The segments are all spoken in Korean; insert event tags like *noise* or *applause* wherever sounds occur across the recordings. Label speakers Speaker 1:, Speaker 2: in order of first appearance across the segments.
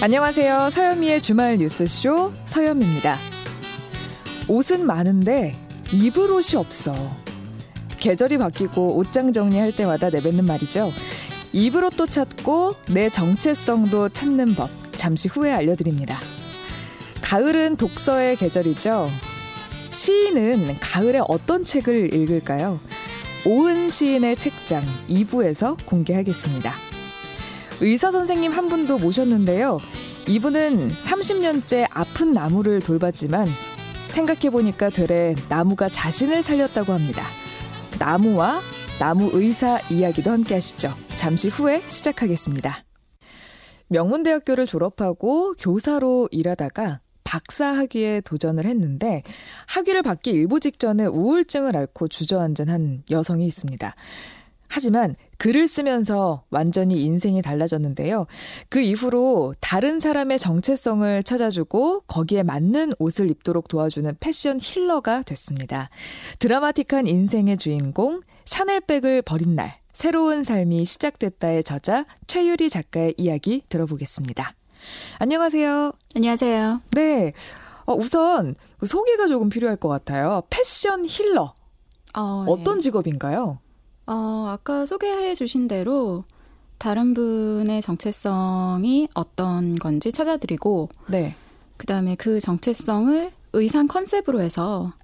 Speaker 1: 안녕하세요. 서현미의 주말 뉴스쇼 서현미입니다. 옷은 많은데 입을 옷이 없어. 계절이 바뀌고 옷장 정리할 때마다 내뱉는 말이죠. 입을 옷도 찾고 내 정체성도 찾는 법. 잠시 후에 알려드립니다. 가을은 독서의 계절이죠. 시인은 가을에 어떤 책을 읽을까요? 오은 시인의 책장 2부에서 공개하겠습니다. 의사 선생님 한 분도 모셨는데요. 이분은 30년째 아픈 나무를 돌봤지만 생각해보니까 되레 나무가 자신을 살렸다고 합니다. 나무와 나무 의사 이야기도 함께 하시죠. 잠시 후에 시작하겠습니다. 명문대학교를 졸업하고 교사로 일하다가 박사 학위에 도전을 했는데 학위를 받기 일보 직전에 우울증을 앓고 주저앉은 한 여성이 있습니다. 하지만 글을 쓰면서 완전히 인생이 달라졌는데요. 그 이후로 다른 사람의 정체성을 찾아주고 거기에 맞는 옷을 입도록 도와주는 패션 힐러가 됐습니다. 드라마틱한 인생의 주인공, 샤넬백을 버린 날, 새로운 삶이 시작됐다의 저자 최유리 작가의 이야기 들어보겠습니다. 안녕하세요.
Speaker 2: 안녕하세요.
Speaker 1: 네. 어, 우선 소개가 조금 필요할 것 같아요. 패션 힐러. 어, 어떤 네. 직업인가요?
Speaker 2: 어, 아까 소개해 주신 대로 다른 분의 정체성이 어떤 건지 찾아드리고 네. 그다음에 그 정체성을 의상 컨셉으로 해서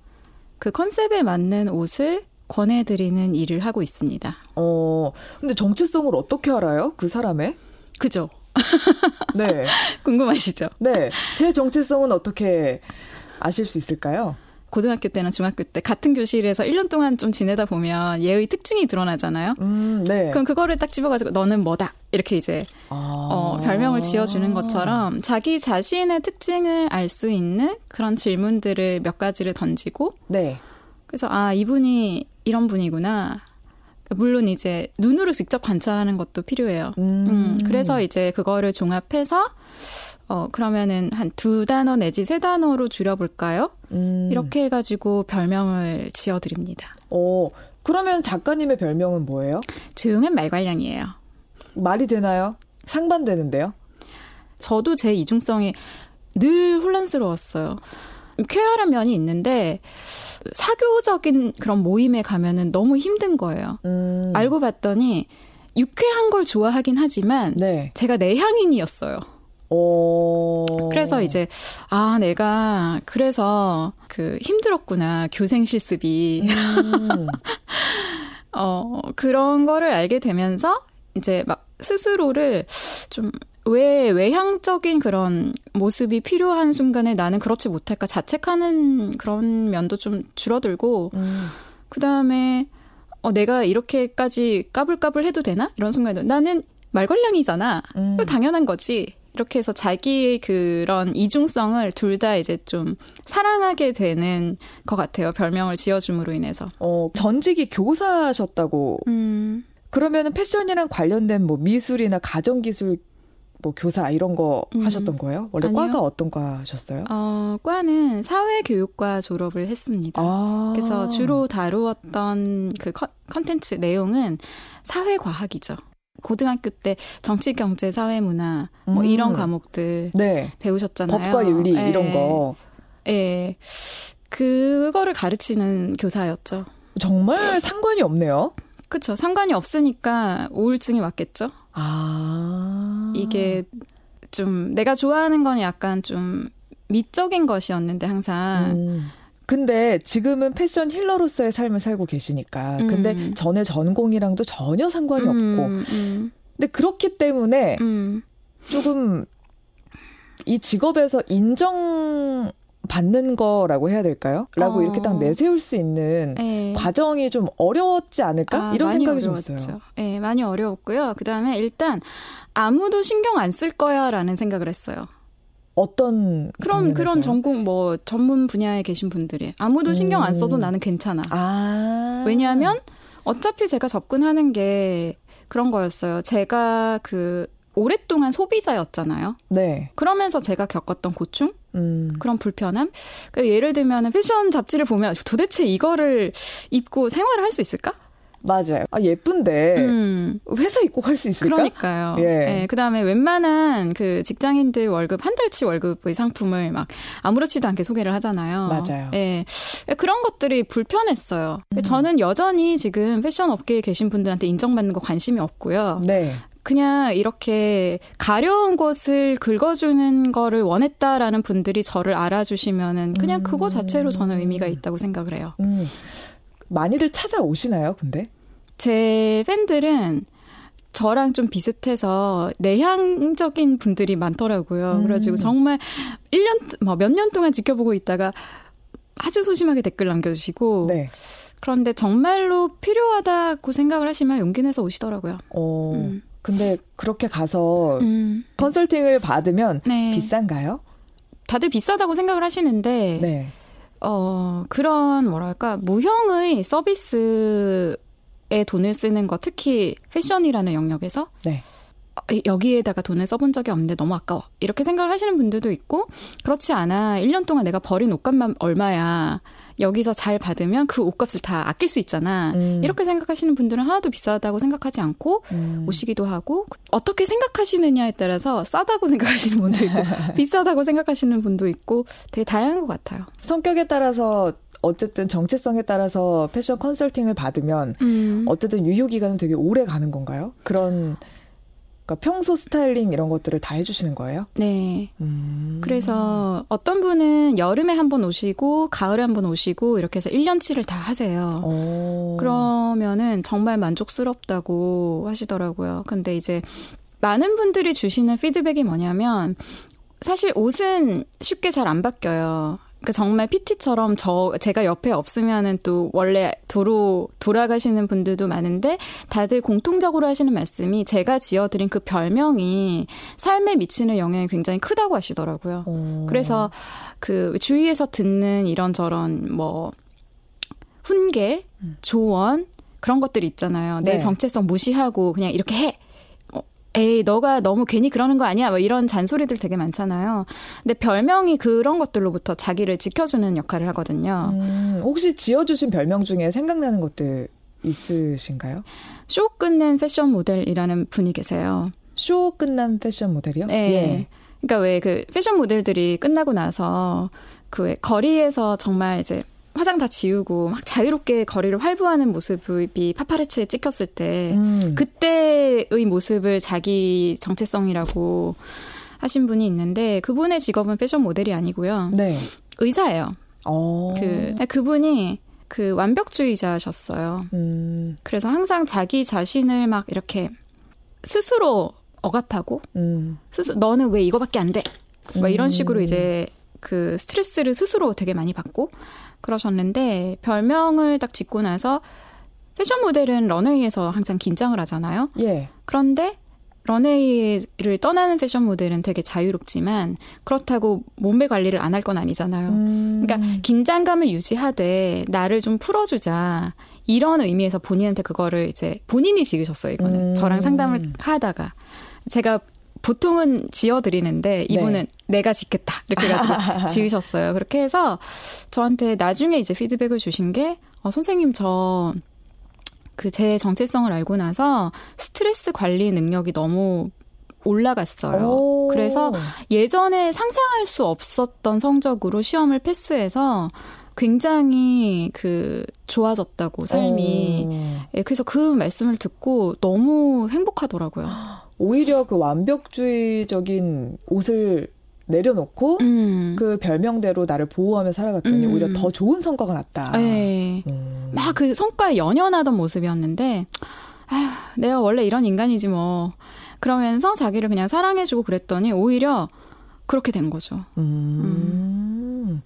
Speaker 2: 그 컨셉에 맞는 옷을 권해드리는 일을 하고 있습니다.
Speaker 1: 어, 근데 정체성을 어떻게 알아요? 그 사람의?
Speaker 2: 그죠. 네. *laughs* 궁금하시죠?
Speaker 1: 네. 제 정체성은 어떻게 아실 수 있을까요?
Speaker 2: 고등학교 때나 중학교 때 같은 교실에서 1년 동안 좀 지내다 보면 얘의 특징이 드러나잖아요. 음, 네. 그럼 그거를 딱 집어가지고 너는 뭐다 이렇게 이제 아. 어, 별명을 지어주는 것처럼 자기 자신의 특징을 알 수 있는 그런 질문들을 몇 가지를 던지고. 네. 그래서 아 이분이 이런 분이구나. 물론 이제 눈으로 직접 관찰하는 것도 필요해요. 음. 음 그래서 이제 그거를 종합해서 어, 그러면은 한 두 단어 내지 세 단어로 줄여볼까요? 음. 이렇게 해가지고 별명을 지어드립니다.
Speaker 1: 어, 그러면 작가님의 별명은 뭐예요?
Speaker 2: 조용한 말괄량이에요.
Speaker 1: 말이 되나요? 상반되는데요?
Speaker 2: 저도 제 이중성이 늘 혼란스러웠어요. 쾌활한 면이 있는데 사교적인 그런 모임에 가면은 너무 힘든 거예요. 음. 알고 봤더니 유쾌한 걸 좋아하긴 하지만 네. 제가 내향인이었어요. 오. 그래서 이제 아 내가 그래서 그 힘들었구나 교생 실습이 음. *laughs* 어 그런 거를 알게 되면서 이제 막 스스로를 좀 왜 외향적인 그런 모습이 필요한 순간에 나는 그렇지 못할까 자책하는 그런 면도 좀 줄어들고 음. 그 다음에 어 내가 이렇게까지 까불까불 해도 되나 이런 순간에 나는 말괄량이잖아 음. 당연한 거지 이렇게 해서 자기의 그런 이중성을 둘 다 이제 좀 사랑하게 되는 것 같아요. 별명을 지어줌으로 인해서.
Speaker 1: 어, 전직이 교사셨다고. 음. 그러면은 패션이랑 관련된 뭐 미술이나 가정기술 뭐 교사 이런 거 음. 하셨던 거예요? 원래 아니요. 과가 어떤 과셨어요?
Speaker 2: 어, 과는 사회교육과 졸업을 했습니다. 아. 그래서 주로 다루었던 그 컨텐츠 내용은 사회과학이죠. 고등학교 때 정치, 경제, 사회, 문화 뭐 음. 이런 과목들 네. 배우셨잖아요.
Speaker 1: 법과 윤리 네. 이런 거.
Speaker 2: 예. 네. 그거를 가르치는 교사였죠.
Speaker 1: 정말 상관이 없네요.
Speaker 2: 그렇죠. 상관이 없으니까 우울증이 왔겠죠. 아. 이게 좀 내가 좋아하는 건 약간 좀 미적인 것이었는데 항상 음.
Speaker 1: 근데 지금은 패션 힐러로서의 삶을 살고 계시니까. 음. 근데 전에 전공이랑도 전혀 상관이 음, 없고. 음. 근데 그렇기 때문에 음. 조금 이 직업에서 인정 받는 거라고 해야 될까요? 라고 어. 이렇게 딱 내세울 수 있는 네. 과정이 좀 어려웠지 않을까? 아, 이런 생각이 어려웠죠. 좀 있어요.
Speaker 2: 네, 많이 어려웠고요. 그 다음에 일단 아무도 신경 안 쓸 거야 라는 생각을 했어요.
Speaker 1: 어떤
Speaker 2: 그런 그런 전공 뭐 전문 분야에 계신 분들이 아무도 신경 안 써도 음. 나는 괜찮아. 아. 왜냐하면 어차피 제가 접근하는 게 그런 거였어요. 제가 그 오랫동안 소비자였잖아요. 네. 그러면서 제가 겪었던 고충, 음. 그런 불편함. 그러니까 예를 들면 패션 잡지를 보면 도대체 이거를 입고 생활을 할 수 있을까?
Speaker 1: 맞아요. 아, 예쁜데 음. 회사 입고 갈 수 있을까?
Speaker 2: 그러니까요. 예. 네, 그다음에 웬만한 그 직장인들 월급 한 달치 월급의 상품을 막 아무렇지도 않게 소개를 하잖아요.
Speaker 1: 맞아요.
Speaker 2: 예. 그런 것들이 불편했어요. 음. 저는 여전히 지금 패션 업계에 계신 분들한테 인정받는 거 관심이 없고요.
Speaker 1: 네.
Speaker 2: 그냥 이렇게 가려운 것을 긁어주는 거를 원했다라는 분들이 저를 알아주시면은 그냥 그거 자체로 저는 의미가 있다고 생각을 해요. 음.
Speaker 1: 많이들 찾아오시나요, 근데?
Speaker 2: 제 팬들은 저랑 좀 비슷해서 내향적인 분들이 많더라고요. 음. 그래가지고 정말 1년, 뭐 몇 년 동안 지켜보고 있다가 아주 소심하게 댓글 남겨주시고. 네. 그런데 정말로 필요하다고 생각을 하시면 용기 내서 오시더라고요.
Speaker 1: 어, 음. 근데 그렇게 가서 음. 컨설팅을 받으면 네. 비싼가요?
Speaker 2: 다들 비싸다고 생각을 하시는데. 네. 어, 그런 뭐랄까, 무형의 서비스에 돈을 쓰는 거, 특히 패션이라는 영역에서. 네. 어, 여기에다가 돈을 써본 적이 없는데 너무 아까워. 이렇게 생각을 하시는 분들도 있고, 그렇지 않아. 1년 동안 내가 버린 옷값만 얼마야. 여기서 잘 받으면 그 옷값을 다 아낄 수 있잖아. 음. 이렇게 생각하시는 분들은 하나도 비싸다고 생각하지 않고 음. 오시기도 하고 어떻게 생각하시느냐에 따라서 싸다고 *laughs* 생각하시는 분도 있고 *laughs* 비싸다고 생각하시는 분도 있고 되게 다양한 것 같아요.
Speaker 1: 성격에 따라서 어쨌든 정체성에 따라서 패션 컨설팅을 받으면 음. 어쨌든 유효 기간은 되게 오래 가는 건가요? 그런 그러니까 평소 스타일링 이런 것들을 다 해주시는 거예요?
Speaker 2: 네. 음. 그래서 어떤 분은 여름에 한 번 오시고 가을에 한 번 오시고 이렇게 해서 1년치를 다 하세요. 오. 그러면은 정말 만족스럽다고 하시더라고요. 근데 이제 많은 분들이 주시는 피드백이 뭐냐면 사실 옷은 쉽게 잘 안 바뀌어요. 그러니까 정말 PT처럼 저 제가 옆에 없으면은 또 원래 도로 돌아가시는 분들도 많은데 다들 공통적으로 하시는 말씀이 제가 지어드린 그 별명이 삶에 미치는 영향이 굉장히 크다고 하시더라고요. 오. 그래서 그 주위에서 듣는 이런저런 뭐 훈계, 음. 조언 그런 것들 있잖아요. 네. 내 정체성 무시하고 그냥 이렇게 해. 에이, 너가 너무 괜히 그러는 거 아니야? 뭐 이런 잔소리들 되게 많잖아요. 근데 별명이 그런 것들로부터 자기를 지켜주는 역할을 하거든요.
Speaker 1: 음, 혹시 지어주신 별명 중에 생각나는 것들 있으신가요?
Speaker 2: 쇼 끝낸 패션 모델이라는 분이 계세요.
Speaker 1: 쇼 끝난 패션 모델이요?
Speaker 2: 네. 예. 그러니까 왜 그 패션 모델들이 끝나고 나서 그 거리에서 정말 이제 화장 다 지우고 막 자유롭게 거리를 활보하는 모습이 파파레츠에 찍혔을 때 음. 그때의 모습을 자기 정체성이라고 하신 분이 있는데 그분의 직업은 패션 모델이 아니고요. 네. 의사예요. 오. 어. 그 그분이 그 완벽주의자셨어요. 음. 그래서 항상 자기 자신을 막 이렇게 스스로 억압하고 음. 스스로 너는 왜 이거밖에 안 돼? 뭐 이런 식으로 음. 이제 그 스트레스를 스스로 되게 많이 받고 그러셨는데 별명을 딱 짓고 나서 패션 모델은 런웨이에서 항상 긴장을 하잖아요. 예. 그런데 런웨이를 떠나는 패션 모델은 되게 자유롭지만 그렇다고 몸매 관리를 안 할 건 아니잖아요. 음. 그러니까 긴장감을 유지하되 나를 좀 풀어주자 이런 의미에서 본인한테 그거를 이제 본인이 지으셨어요. 이거는 음. 저랑 상담을 하다가 제가 보통은 지어드리는데 이분은 네. 내가 짓겠다 이렇게 가지고 *laughs* 지으셨어요. 그렇게 해서 저한테 나중에 이제 피드백을 주신 게 어, 선생님 저 그 제 정체성을 알고 나서 스트레스 관리 능력이 너무 올라갔어요. 오. 그래서 예전에 상상할 수 없었던 성적으로 시험을 패스해서 굉장히 그 좋아졌다고 삶이. 예, 그래서 그 말씀을 듣고 너무 행복하더라고요. *laughs*
Speaker 1: 오히려 그 완벽주의적인 옷을 내려놓고 음. 그 별명대로 나를 보호하며 살아갔더니 음. 오히려 더 좋은 성과가 났다.
Speaker 2: 네. 음. 막그 성과에 연연하던 모습이었는데 아휴, 내가 원래 이런 인간이지 뭐. 그러면서 자기를 그냥 사랑해주고 그랬더니 오히려 그렇게 된 거죠. 음.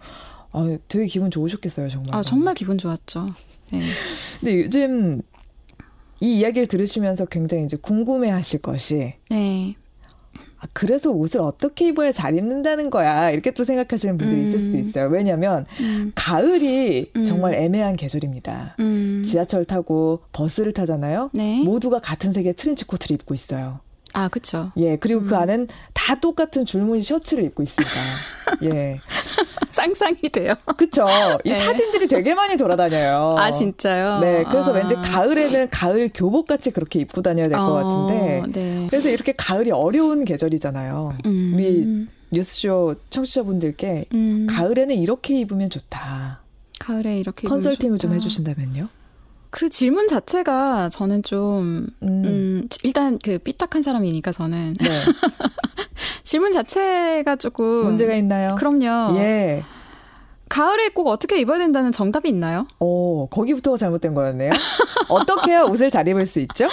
Speaker 1: 아, 되게 기분 좋으셨겠어요, 정말.
Speaker 2: 아, 정말 기분 좋았죠. 네.
Speaker 1: 근데 요즘 이 이야기를 들으시면서 굉장히 이제 궁금해 하실 것이. 네. 아, 그래서 옷을 어떻게 입어야 잘 입는다는 거야. 이렇게 또 생각하시는 분들이 음. 있을 수 있어요. 왜냐면, 음. 가을이 음. 정말 애매한 계절입니다. 음. 지하철 타고 버스를 타잖아요. 네. 모두가 같은 색의 트렌치 코트를 입고 있어요.
Speaker 2: 아, 그쵸.
Speaker 1: 예, 그리고 그 음. 그 안엔 다 똑같은 줄무늬 셔츠를 입고 있습니다. 예. *laughs*
Speaker 2: 쌍쌍이 돼요.
Speaker 1: 그쵸. 이 네. 사진들이 되게 많이 돌아다녀요.
Speaker 2: 아, 진짜요?
Speaker 1: 네. 그래서 아. 왠지 가을에는 가을 교복 같이 그렇게 입고 다녀야 될것 어, 같은데. 네. 그래서 이렇게 가을이 어려운 계절이잖아요. 음. 우리 뉴스쇼 청취자분들께 음. 가을에는 이렇게 입으면 좋다.
Speaker 2: 가을에 이렇게
Speaker 1: 컨설팅을 좀 해주신다면요?
Speaker 2: 그 질문 자체가 저는 좀, 음. 음 일단 그 삐딱한 사람이니까 저는. 네. *laughs* 질문 자체가 조금.
Speaker 1: 문제가 있나요?
Speaker 2: 그럼요. 예. 가을에 꼭 어떻게 입어야 된다는 정답이 있나요?
Speaker 1: 오, 거기부터가 잘못된 거였네요. 어떻게 해야 옷을 잘 입을 수 있죠?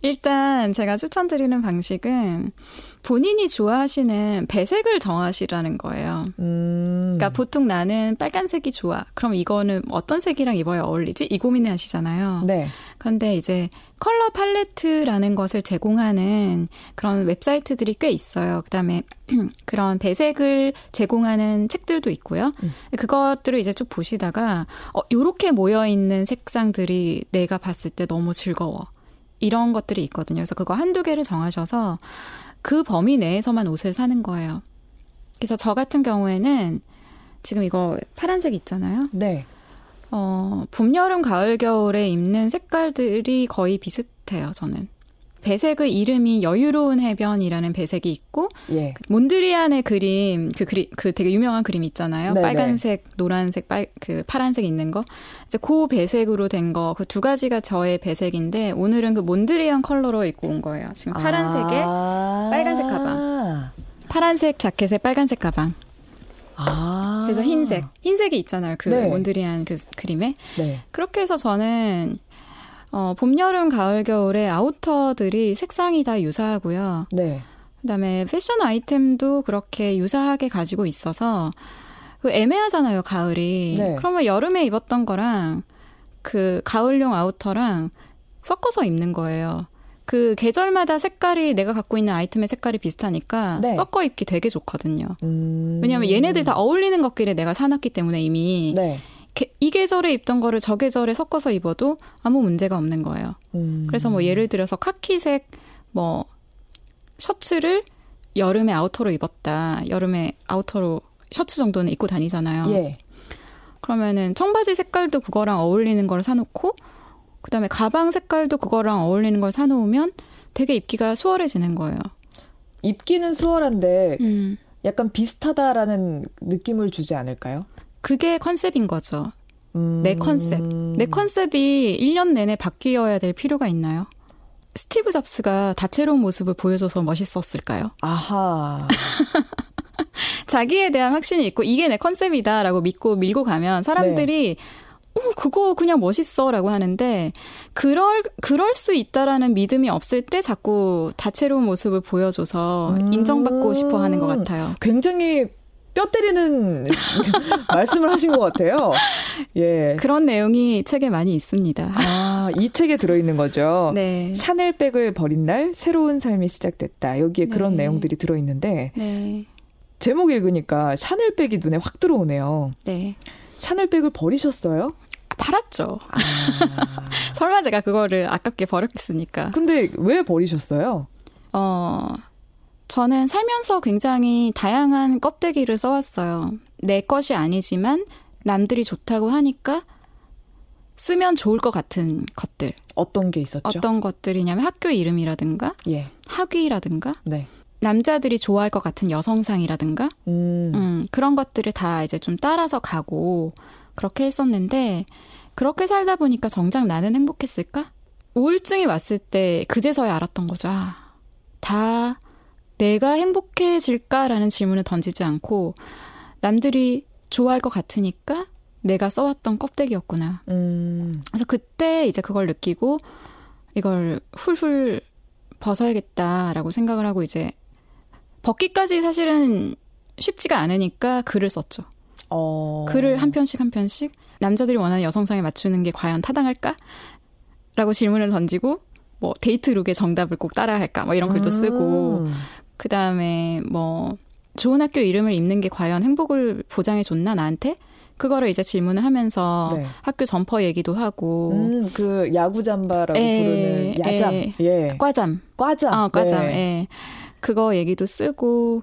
Speaker 2: 일단 제가 추천드리는 방식은 본인이 좋아하시는 배색을 정하시라는 거예요. 음. 그러니까 보통 나는 빨간색이 좋아. 그럼 이거는 어떤 색이랑 입어야 어울리지? 이 고민을 하시잖아요. 네. 그런데 이제 컬러 팔레트라는 것을 제공하는 그런 웹사이트들이 꽤 있어요. 그다음에 *clears throat* 그런 배색을 제공하는 책들도 있고요. 음. 그것들을 이제 쭉 보시다가 어 요렇게 모여 있는 색상들이 내가 봤을 때 너무 즐거워. 이런 것들이 있거든요. 그래서 그거 한두 개를 정하셔서 그 범위 내에서만 옷을 사는 거예요. 그래서 저 같은 경우에는 지금 이거 파란색 있잖아요. 네. 어, 봄, 여름, 가을, 겨울에 입는 색깔들이 거의 비슷해요, 저는. 배색의 이름이 여유로운 해변이라는 배색이 있고 예. 몬드리안의 그림 그 그림 그 되게 유명한 그림 있잖아요. 네네. 빨간색, 노란색, 빨 그 파란색 있는 거. 이제 그 배색으로 된 거 그 두 가지가 저의 배색인데 오늘은 그 몬드리안 컬러로 입고 온 거예요. 지금 파란색에 아~ 빨간색 가방. 파란색 자켓에 빨간색 가방. 아~ 그래서 흰색, 흰색이 있잖아요. 그 네. 몬드리안 그 그림에. 네. 그렇게 해서 저는 어, 봄, 여름, 가을, 겨울에 아우터들이 색상이 다 유사하고요. 네. 그다음에 패션 아이템도 그렇게 유사하게 가지고 있어서 그 애매하잖아요, 가을이. 네. 그러면 여름에 입었던 거랑 그 가을용 아우터랑 섞어서 입는 거예요. 그 계절마다 색깔이 내가 갖고 있는 아이템의 색깔이 비슷하니까 네. 섞어 입기 되게 좋거든요. 음... 왜냐하면 얘네들 다 어울리는 것끼리 내가 사놨기 때문에 이미 네. 이 계절에 입던 거를 저 계절에 섞어서 입어도 아무 문제가 없는 거예요. 음. 그래서 뭐 예를 들어서 카키색 뭐 셔츠를 여름에 아우터로 입었다. 여름에 아우터로 셔츠 정도는 입고 다니잖아요. 예. 그러면은 청바지 색깔도 그거랑 어울리는 걸 사놓고 그다음에 가방 색깔도 그거랑 어울리는 걸 사놓으면 되게 입기가 수월해지는 거예요.
Speaker 1: 입기는 수월한데 음. 약간 비슷하다라는 느낌을 주지 않을까요?
Speaker 2: 그게 컨셉인 거죠. 음... 내 컨셉. 내 컨셉이 1년 내내 바뀌어야 될 필요가 있나요? 스티브 잡스가 다채로운 모습을 보여줘서 멋있었을까요? 아하. *laughs* 자기에 대한 확신이 있고 이게 내 컨셉이다라고 믿고 밀고 가면 사람들이 네. 어, 그거 그냥 멋있어라고 하는데 그럴 그럴 수 있다라는 믿음이 없을 때 자꾸 다채로운 모습을 보여줘서 음~ 인정받고 싶어 하는 것 같아요.
Speaker 1: 굉장히 뼈 때리는 *laughs* 말씀을 하신 것 같아요.
Speaker 2: 예. 그런 내용이 책에 많이 있습니다.
Speaker 1: 아, 이 책에 들어있는 거죠. 네. 샤넬백을 버린 날 새로운 삶이 시작됐다. 여기에 네. 그런 내용들이 들어있는데 네. 제목 읽으니까 샤넬백이 눈에 확 들어오네요. 네. 샤넬백을 버리셨어요?
Speaker 2: 아, 팔았죠. 아. *laughs* 설마 제가 그거를 아깝게 버렸겠습니까?
Speaker 1: 근데 왜 버리셨어요?
Speaker 2: 어, 저는 살면서 굉장히 다양한 껍데기를 써왔어요. 내 것이 아니지만 남들이 좋다고 하니까 쓰면 좋을 것 같은 것들.
Speaker 1: 어떤 게 있었죠?
Speaker 2: 어떤 것들이냐면 학교 이름이라든가, 예. 학위라든가, 네. 남자들이 좋아할 것 같은 여성상이라든가, 음. 음, 그런 것들을 다 이제 좀 따라서 가고 그렇게 했었는데 그렇게 살다 보니까 정작 나는 행복했을까? 우울증이 왔을 때 그제서야 알았던 거죠. 아, 다 내가 행복해질까라는 질문을 던지지 않고 남들이 좋아할 것 같으니까 내가 써왔던 껍데기였구나. 음. 그래서 그때 이제 그걸 느끼고 이걸 훌훌 벗어야겠다라고 생각을 하고 이제 벗기까지 사실은 쉽지가 않으니까 글을 썼죠. 어... 글을 한 편씩 한 편씩 남자들이 원하는 여성상에 맞추는 게 과연 타당할까? 라고 질문을 던지고 뭐 데이트 룩의 정답을 꼭 따라야 할까? 뭐 이런 글도 쓰고 음. 그 다음에 뭐 좋은 학교 이름을 입는 게 과연 행복을 보장해 줬나 나한테? 그거를 이제 질문을 하면서 네. 학교 점퍼 얘기도 하고.
Speaker 1: 음, 그 야구 잠바라고 에, 예, 부르는 야잠. 에,
Speaker 2: 예. 예. 과잠.
Speaker 1: 과잠.
Speaker 2: 어, 과잠. 네. 예. 그거 얘기도 쓰고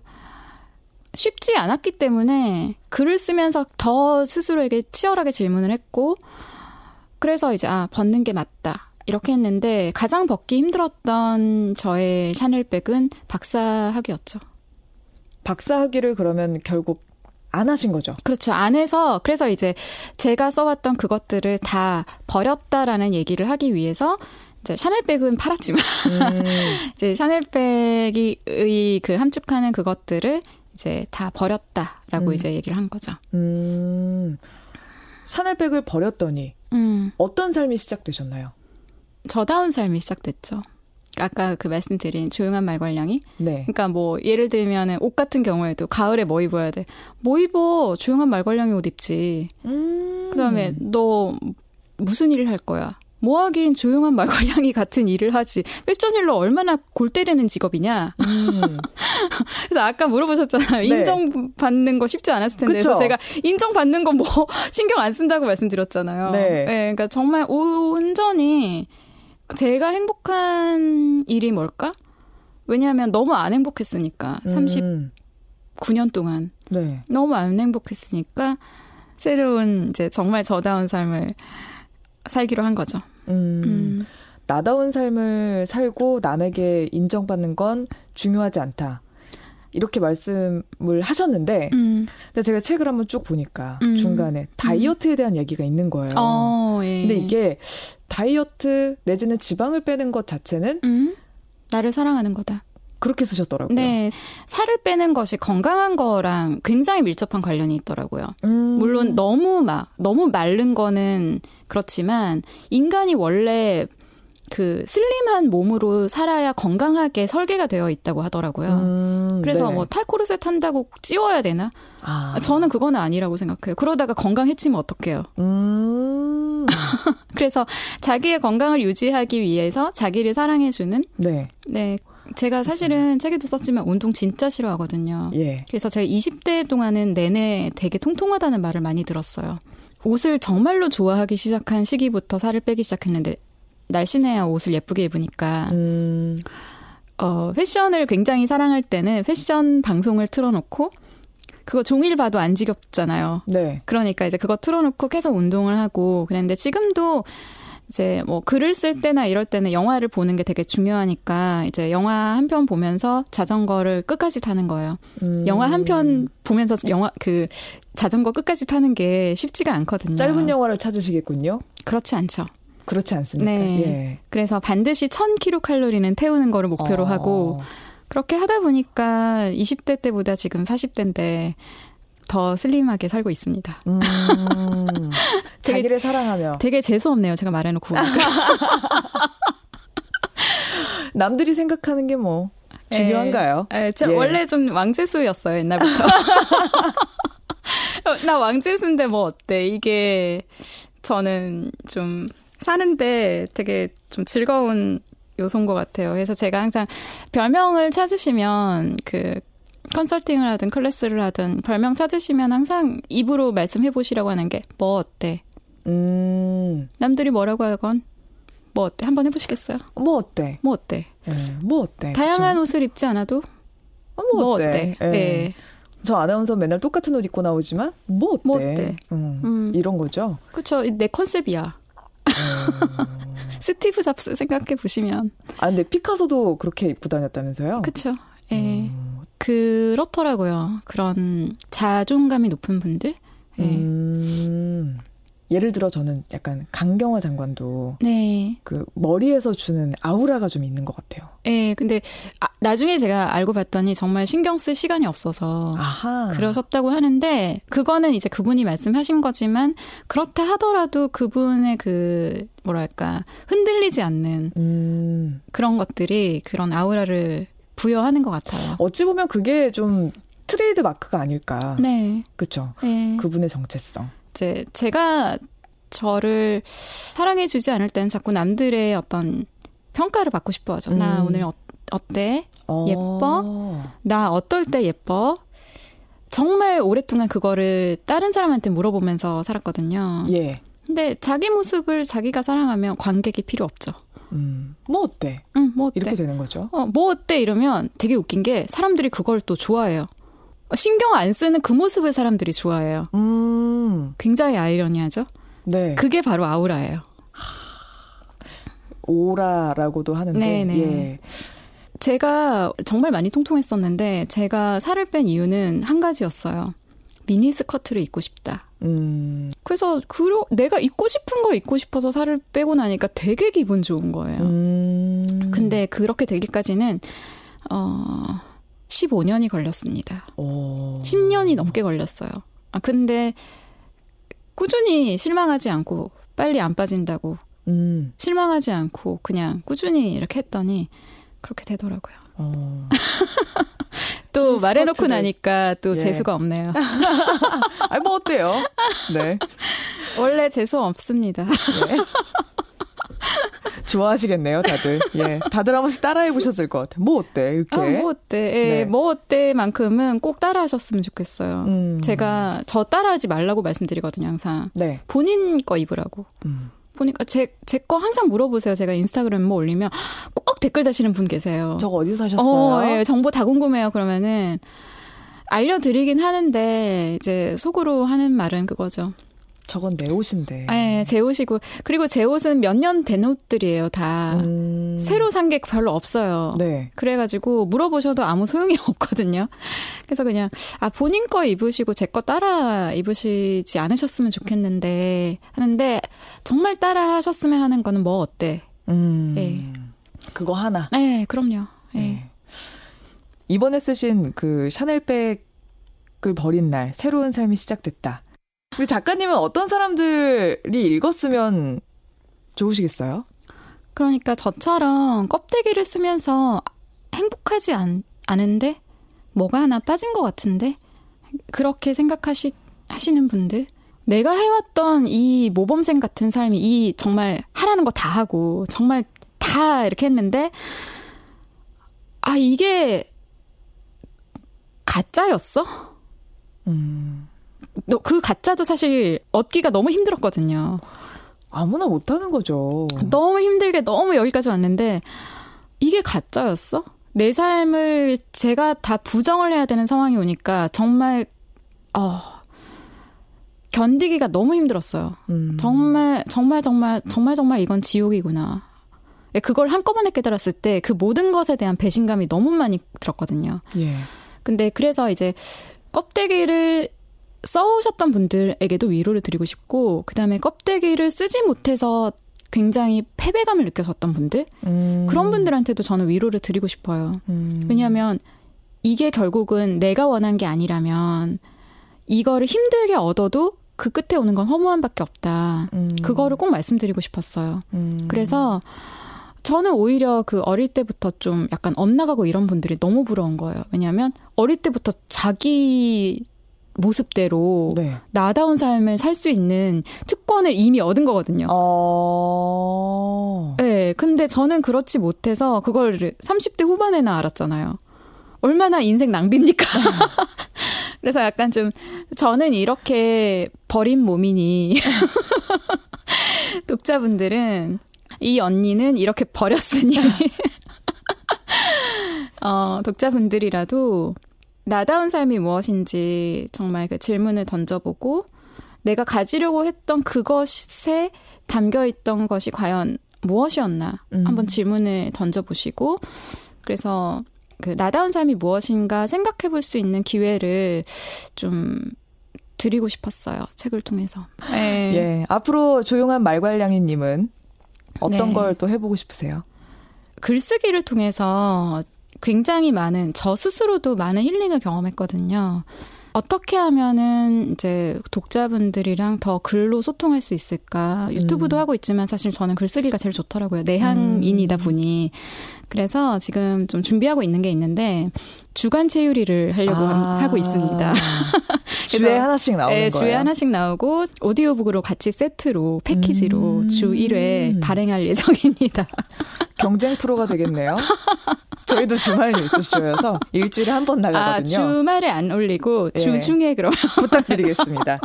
Speaker 2: 쉽지 않았기 때문에 글을 쓰면서 더 스스로에게 치열하게 질문을 했고 그래서 이제 아 벗는 게 맞다 이렇게 했는데 가장 벗기 힘들었던 저의 샤넬백은 박사학위였죠.
Speaker 1: 박사학위를 그러면 결국 안 하신 거죠?
Speaker 2: 그렇죠. 안 해서 그래서 이제 제가 써왔던 그것들을 다 버렸다라는 얘기를 하기 위해서 이제 샤넬백은 팔았지만 음. *laughs* 이제 샤넬백이 그 함축하는 그것들을 이제 다 버렸다라고 음. 이제 얘기를 한 거죠. 음.
Speaker 1: 샤넬백을 버렸더니 음. 어떤 삶이 시작되셨나요?
Speaker 2: 저다운 삶이 시작됐죠. 아까 그 말씀드린 조용한 말괄량이. 네. 그러니까 뭐 예를 들면은 옷 같은 경우에도 가을에 뭐 입어야 돼? 뭐 입어? 조용한 말괄량이 옷 입지. 음. 그다음에 너 무슨 일을 할 거야? 뭐 하긴 조용한 말괄량이 같은 일을 하지. 패션 일로 얼마나 골 때리는 직업이냐. 음. *laughs* 그래서 아까 물어보셨잖아요. 네. 인정받는 거 쉽지 않았을 텐데. 그쵸? 그래서 제가 인정받는 건뭐 *laughs* 신경 안 쓴다고 말씀드렸잖아요. 네. 네. 그러니까 정말 온전히 제가 행복한 일이 뭘까? 왜냐하면 너무 안 행복했으니까. 음. 39년 동안. 네. 너무 안 행복했으니까 새로운 이제 정말 저다운 삶을 살기로 한 거죠. 음,
Speaker 1: 음. 나다운 삶을 살고 남에게 인정받는 건 중요하지 않다. 이렇게 말씀을 하셨는데, 음. 근데 제가 책을 한번 쭉 보니까 음. 중간에 다이어트에 대한 얘기가 있는 거예요. 어, 예. 근데 이게 다이어트 내지는 지방을 빼는 것 자체는 음.
Speaker 2: 나를 사랑하는 거다.
Speaker 1: 그렇게 쓰셨더라고요.
Speaker 2: 네. 살을 빼는 것이 건강한 거랑 굉장히 밀접한 관련이 있더라고요. 음. 물론 너무 막, 너무 마른 거는 그렇지만 인간이 원래 그 슬림한 몸으로 살아야 건강하게 설계가 되어 있다고 하더라고요. 음, 그래서 네. 뭐 탈코르셋 한다고 찌워야 되나? 아. 저는 그거는 아니라고 생각해요. 그러다가 건강해지면 어떡해요? 음. *laughs* 그래서 자기의 건강을 유지하기 위해서 자기를 사랑해주는 네. 네. 제가 사실은 책에도 썼지만 운동 진짜 싫어하거든요. 예. 그래서 제가 20대 동안은 내내 되게 통통하다는 말을 많이 들었어요. 옷을 정말로 좋아하기 시작한 시기부터 살을 빼기 시작했는데 날씬해야 옷을 예쁘게 입으니까 음. 어, 패션을 굉장히 사랑할 때는 패션 방송을 틀어놓고 그거 종일 봐도 안 지겹잖아요. 네. 그러니까 이제 그거 틀어놓고 계속 운동을 하고 그랬는데 지금도 이제 뭐 글을 쓸 때나 이럴 때는 영화를 보는 게 되게 중요하니까 이제 영화 한 편 보면서 자전거를 끝까지 타는 거예요. 음. 영화 한 편 보면서 영화 그 자전거 끝까지 타는 게 쉽지가 않거든요.
Speaker 1: 짧은 영화를 찾으시겠군요.
Speaker 2: 그렇지 않죠.
Speaker 1: 그렇지 않습니까?
Speaker 2: 네. 예. 그래서 반드시 1000kcal는 태우는 거를 목표로 어. 하고 그렇게 하다 보니까 20대 때보다 지금 40대인데 더 슬림하게 살고 있습니다. 음, *laughs*
Speaker 1: 자기를 사랑하며.
Speaker 2: 되게 재수없네요. 제가 말해놓고. *laughs*
Speaker 1: 남들이 생각하는 게 뭐 중요한가요?
Speaker 2: 에, 에, 저 예. 원래 좀 왕재수였어요 옛날부터. *laughs* 나 왕재수인데 뭐 어때? 이게 저는 좀 사는데 되게 좀 즐거운 요소인 것 같아요. 그래서 제가 항상 별명을 찾으시면 그 컨설팅을 하든 클래스를 하든 별명 찾으시면 항상 입으로 말씀해 보시라고 하는 게 뭐 어때? 음. 남들이 뭐라고 하건 뭐 어때? 한번 해보시겠어요?
Speaker 1: 뭐 어때?
Speaker 2: 뭐 어때?
Speaker 1: 네, 뭐 어때?
Speaker 2: 다양한 그쵸? 옷을 입지 않아도
Speaker 1: 어, 뭐, 뭐 어때? 네. 네. 저 아나운서 맨날 똑같은 옷 입고 나오지만 뭐 어때? 뭐 어때? 음, 음. 이런 거죠.
Speaker 2: 그렇죠. 내 컨셉이야. 음. 스티브 잡스 생각해 보시면.
Speaker 1: 아 근데 피카소도 그렇게 입고 다녔다면서요?
Speaker 2: 그렇죠. 예. 음. 그렇더라고요. 그런 자존감이 높은 분들. 예. 음.
Speaker 1: 예를 들어 저는 약간 강경화 장관도 네. 그 머리에서 주는 아우라가 좀 있는 것 같아요.
Speaker 2: 네, 근데 아, 나중에 제가 알고 봤더니 정말 신경 쓸 시간이 없어서 아하. 그러셨다고 하는데 그거는 이제 그분이 말씀하신 거지만 그렇다 하더라도 그분의 그 뭐랄까 흔들리지 않는 음. 그런 것들이 그런 아우라를 부여하는 것 같아요.
Speaker 1: 어찌 보면 그게 좀 트레이드 마크가 아닐까. 네. 그렇죠. 네. 그분의 정체성.
Speaker 2: 이제 제가 저를 사랑해 주지 않을 때는 자꾸 남들의 어떤 평가를 받고 싶어 하죠. 음. 나 오늘 어, 어때? 어. 예뻐? 나 어떨 때 예뻐? 정말 오랫동안 그거를 다른 사람한테 물어보면서 살았거든요.
Speaker 1: 예.
Speaker 2: 근데 자기 모습을 자기가 사랑하면 관객이 필요 없죠.
Speaker 1: 음, 뭐 어때?
Speaker 2: 응, 뭐 어때?
Speaker 1: 이렇게 되는 거죠.
Speaker 2: 어, 뭐 어때? 이러면 되게 웃긴 게 사람들이 그걸 또 좋아해요. 신경 안 쓰는 그 모습을 사람들이 좋아해요.
Speaker 1: 음,
Speaker 2: 굉장히 아이러니하죠?
Speaker 1: 네.
Speaker 2: 그게 바로 아우라예요.
Speaker 1: 오라라고도 하는데,
Speaker 2: 네네.
Speaker 1: 예.
Speaker 2: 제가 정말 많이 통통했었는데 제가 살을 뺀 이유는 한 가지였어요. 미니 스커트를 입고 싶다.
Speaker 1: 음,
Speaker 2: 그래서 그 내가 입고 싶은 걸 입고 싶어서 살을 빼고 나니까 되게 기분 좋은 거예요.
Speaker 1: 음.
Speaker 2: 근데 그렇게 되기까지는 어 15년이 걸렸습니다.
Speaker 1: 오.
Speaker 2: 10년이 넘게 걸렸어요. 아 근데 꾸준히 실망하지 않고 빨리 안 빠진다고
Speaker 1: 음,
Speaker 2: 실망하지 않고 그냥 꾸준히 이렇게 했더니 그렇게 되더라고요.
Speaker 1: 어. *laughs* 또흰
Speaker 2: 말해놓고. 나니까 또
Speaker 1: 예.
Speaker 2: 재수가 없네요. *laughs*
Speaker 1: 아니, 뭐 어때요? 네.
Speaker 2: 원래 재수 없습니다.
Speaker 1: 예. *laughs* 좋아하시겠네요, 다들. 예. 다들 한 번씩 따라해 보셨을 것 같아요. 뭐 어때? 이렇게.
Speaker 2: 아, 뭐 어때? 예,
Speaker 1: 네.
Speaker 2: 뭐 어때만큼은 꼭 따라 하셨으면 좋겠어요.
Speaker 1: 음.
Speaker 2: 제가 저 따라하지 말라고 말씀드리거든요, 항상.
Speaker 1: 네.
Speaker 2: 본인 거 입으라고.
Speaker 1: 음.
Speaker 2: 보니까 제, 제 거 항상 물어보세요. 제가 인스타그램 뭐 올리면 꼭 댓글 다시는 분 계세요.
Speaker 1: 저거 어디서 사셨어요?
Speaker 2: 어, 예, 정보 다 궁금해요. 그러면은 알려드리긴 하는데 이제 속으로 하는 말은 그거죠.
Speaker 1: 저건 내 옷인데.
Speaker 2: 예, 제 옷이고 그리고 제 옷은 몇 년 된 옷들이에요. 다
Speaker 1: 음.
Speaker 2: 새로 산 게 별로 없어요.
Speaker 1: 네.
Speaker 2: 그래가지고 물어보셔도 아무 소용이 *laughs* 없거든요. 그래서 그냥 아 본인 거 입으시고 제 거 따라 입으시지 않으셨으면 좋겠는데 하는데 정말 따라 하셨으면 하는 거는 뭐 어때?
Speaker 1: 음.
Speaker 2: 예.
Speaker 1: 그거 하나.
Speaker 2: 네, 그럼요. 예.
Speaker 1: 네. 이번에 쓰신 그 샤넬백 을 버린 날 새로운 삶이 시작됐다. 우리 작가님은 어떤 사람들이 읽었으면 좋으시겠어요?
Speaker 2: 그러니까 저처럼 껍데기를 쓰면서 행복하지 않, 않은데 뭐가 하나 빠진 것 같은데 그렇게 생각하시 하시는 분들 내가 해왔던 이 모범생 같은 삶이 이 정말 하라는 거 다 하고 정말 다 이렇게 했는데 아 이게 가짜였어?
Speaker 1: 음.
Speaker 2: 너그 가짜도 사실 얻기가 너무 힘들었거든요.
Speaker 1: 아무나 못하는 거죠.
Speaker 2: 너무 힘들게 너무 여기까지 왔는데 이게 가짜였어? 내 삶을 제가 다 부정을 해야 되는 상황이 오니까 정말 어 견디기가 너무 힘들었어요.
Speaker 1: 음.
Speaker 2: 정말 정말 정말 정말 정말 이건 지옥이구나. 예, 그걸 한꺼번에 깨달았을 때 그 모든 것에 대한 배신감이 너무 많이 들었거든요.
Speaker 1: 예.
Speaker 2: 근데 그래서 이제 껍데기를 써오셨던 분들에게도 위로를 드리고 싶고, 그 다음에 껍데기를 쓰지 못해서 굉장히 패배감을 느꼈었던 분들,
Speaker 1: 음.
Speaker 2: 그런 분들한테도 저는 위로를 드리고 싶어요.
Speaker 1: 음.
Speaker 2: 왜냐하면 이게 결국은 내가 원한 게 아니라면 이거를 힘들게 얻어도 그 끝에 오는 건 허무함밖에 없다.
Speaker 1: 음.
Speaker 2: 그거를 꼭 말씀드리고 싶었어요.
Speaker 1: 음.
Speaker 2: 그래서 저는 오히려 그 어릴 때부터 좀 약간 엇나가고 이런 분들이 너무 부러운 거예요. 왜냐하면 어릴 때부터 자기 모습대로
Speaker 1: 네.
Speaker 2: 나다운 삶을 살 수 있는 특권을 이미 얻은 거거든요.
Speaker 1: 어.
Speaker 2: 네, 근데 저는 그렇지 못해서 그걸 30대 후반에나 알았잖아요. 얼마나 인생 낭비입니까? *laughs* 그래서 약간 좀 저는 이렇게 버린 몸이니 *laughs* 독자분들은 이 언니는 이렇게 버렸으니 *laughs* 어, 독자분들이라도 나다운 삶이 무엇인지 정말 그 질문을 던져보고 내가 가지려고 했던 그것에 담겨 있던 것이 과연 무엇이었나
Speaker 1: 음.
Speaker 2: 한번 질문을 던져보시고 그래서 그 나다운 삶이 무엇인가 생각해 볼 수 있는 기회를 좀 드리고 싶었어요. 책을 통해서. 네.
Speaker 1: 예. 앞으로 조용한 말괄량이님은 어떤
Speaker 2: 네.
Speaker 1: 걸또 해보고 싶으세요?
Speaker 2: 글쓰기를 통해서 굉장히 많은 저 스스로도 많은 힐링을 경험했거든요. 어떻게 하면은 이제 독자분들이랑 더 글로 소통할 수 있을까? 유튜브도
Speaker 1: 음.
Speaker 2: 하고 있지만 사실 저는 글쓰기가 제일 좋더라고요. 내향인이다
Speaker 1: 음.
Speaker 2: 보니. 그래서 지금 좀 준비하고 있는 게 있는데 주간 체유리를 하려고
Speaker 1: 아.
Speaker 2: 하고 있습니다. *laughs*
Speaker 1: 주에 하나씩 나오는
Speaker 2: 네,
Speaker 1: 거예요.
Speaker 2: 주에 하나씩 나오고 오디오북으로 같이 세트로 패키지로
Speaker 1: 음.
Speaker 2: 주 1회 발행할 예정입니다.
Speaker 1: 경쟁 프로가 되겠네요. *laughs* 저희도 주말 뉴스쇼여서 일주일에 한 번 나가거든요. 아,
Speaker 2: 주말에 안 올리고 예. 주중에 그럼 *laughs*
Speaker 1: 부탁드리겠습니다.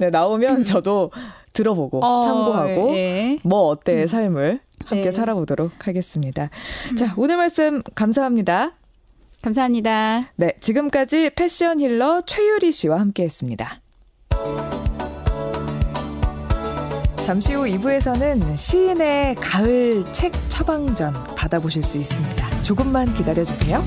Speaker 1: 네, 나오면 저도 들어보고 어, 참고하고 예. 뭐 어때 음. 삶을 함께 네. 살아보도록 하겠습니다. 음. 자, 오늘 말씀 감사합니다.
Speaker 2: 감사합니다.
Speaker 1: 네, 지금까지 패션 힐러 최유리 씨와 함께 했습니다. 잠시 후 2부에서는 시인의 가을 책 처방전 받아보실 수 있습니다. 조금만 기다려주세요.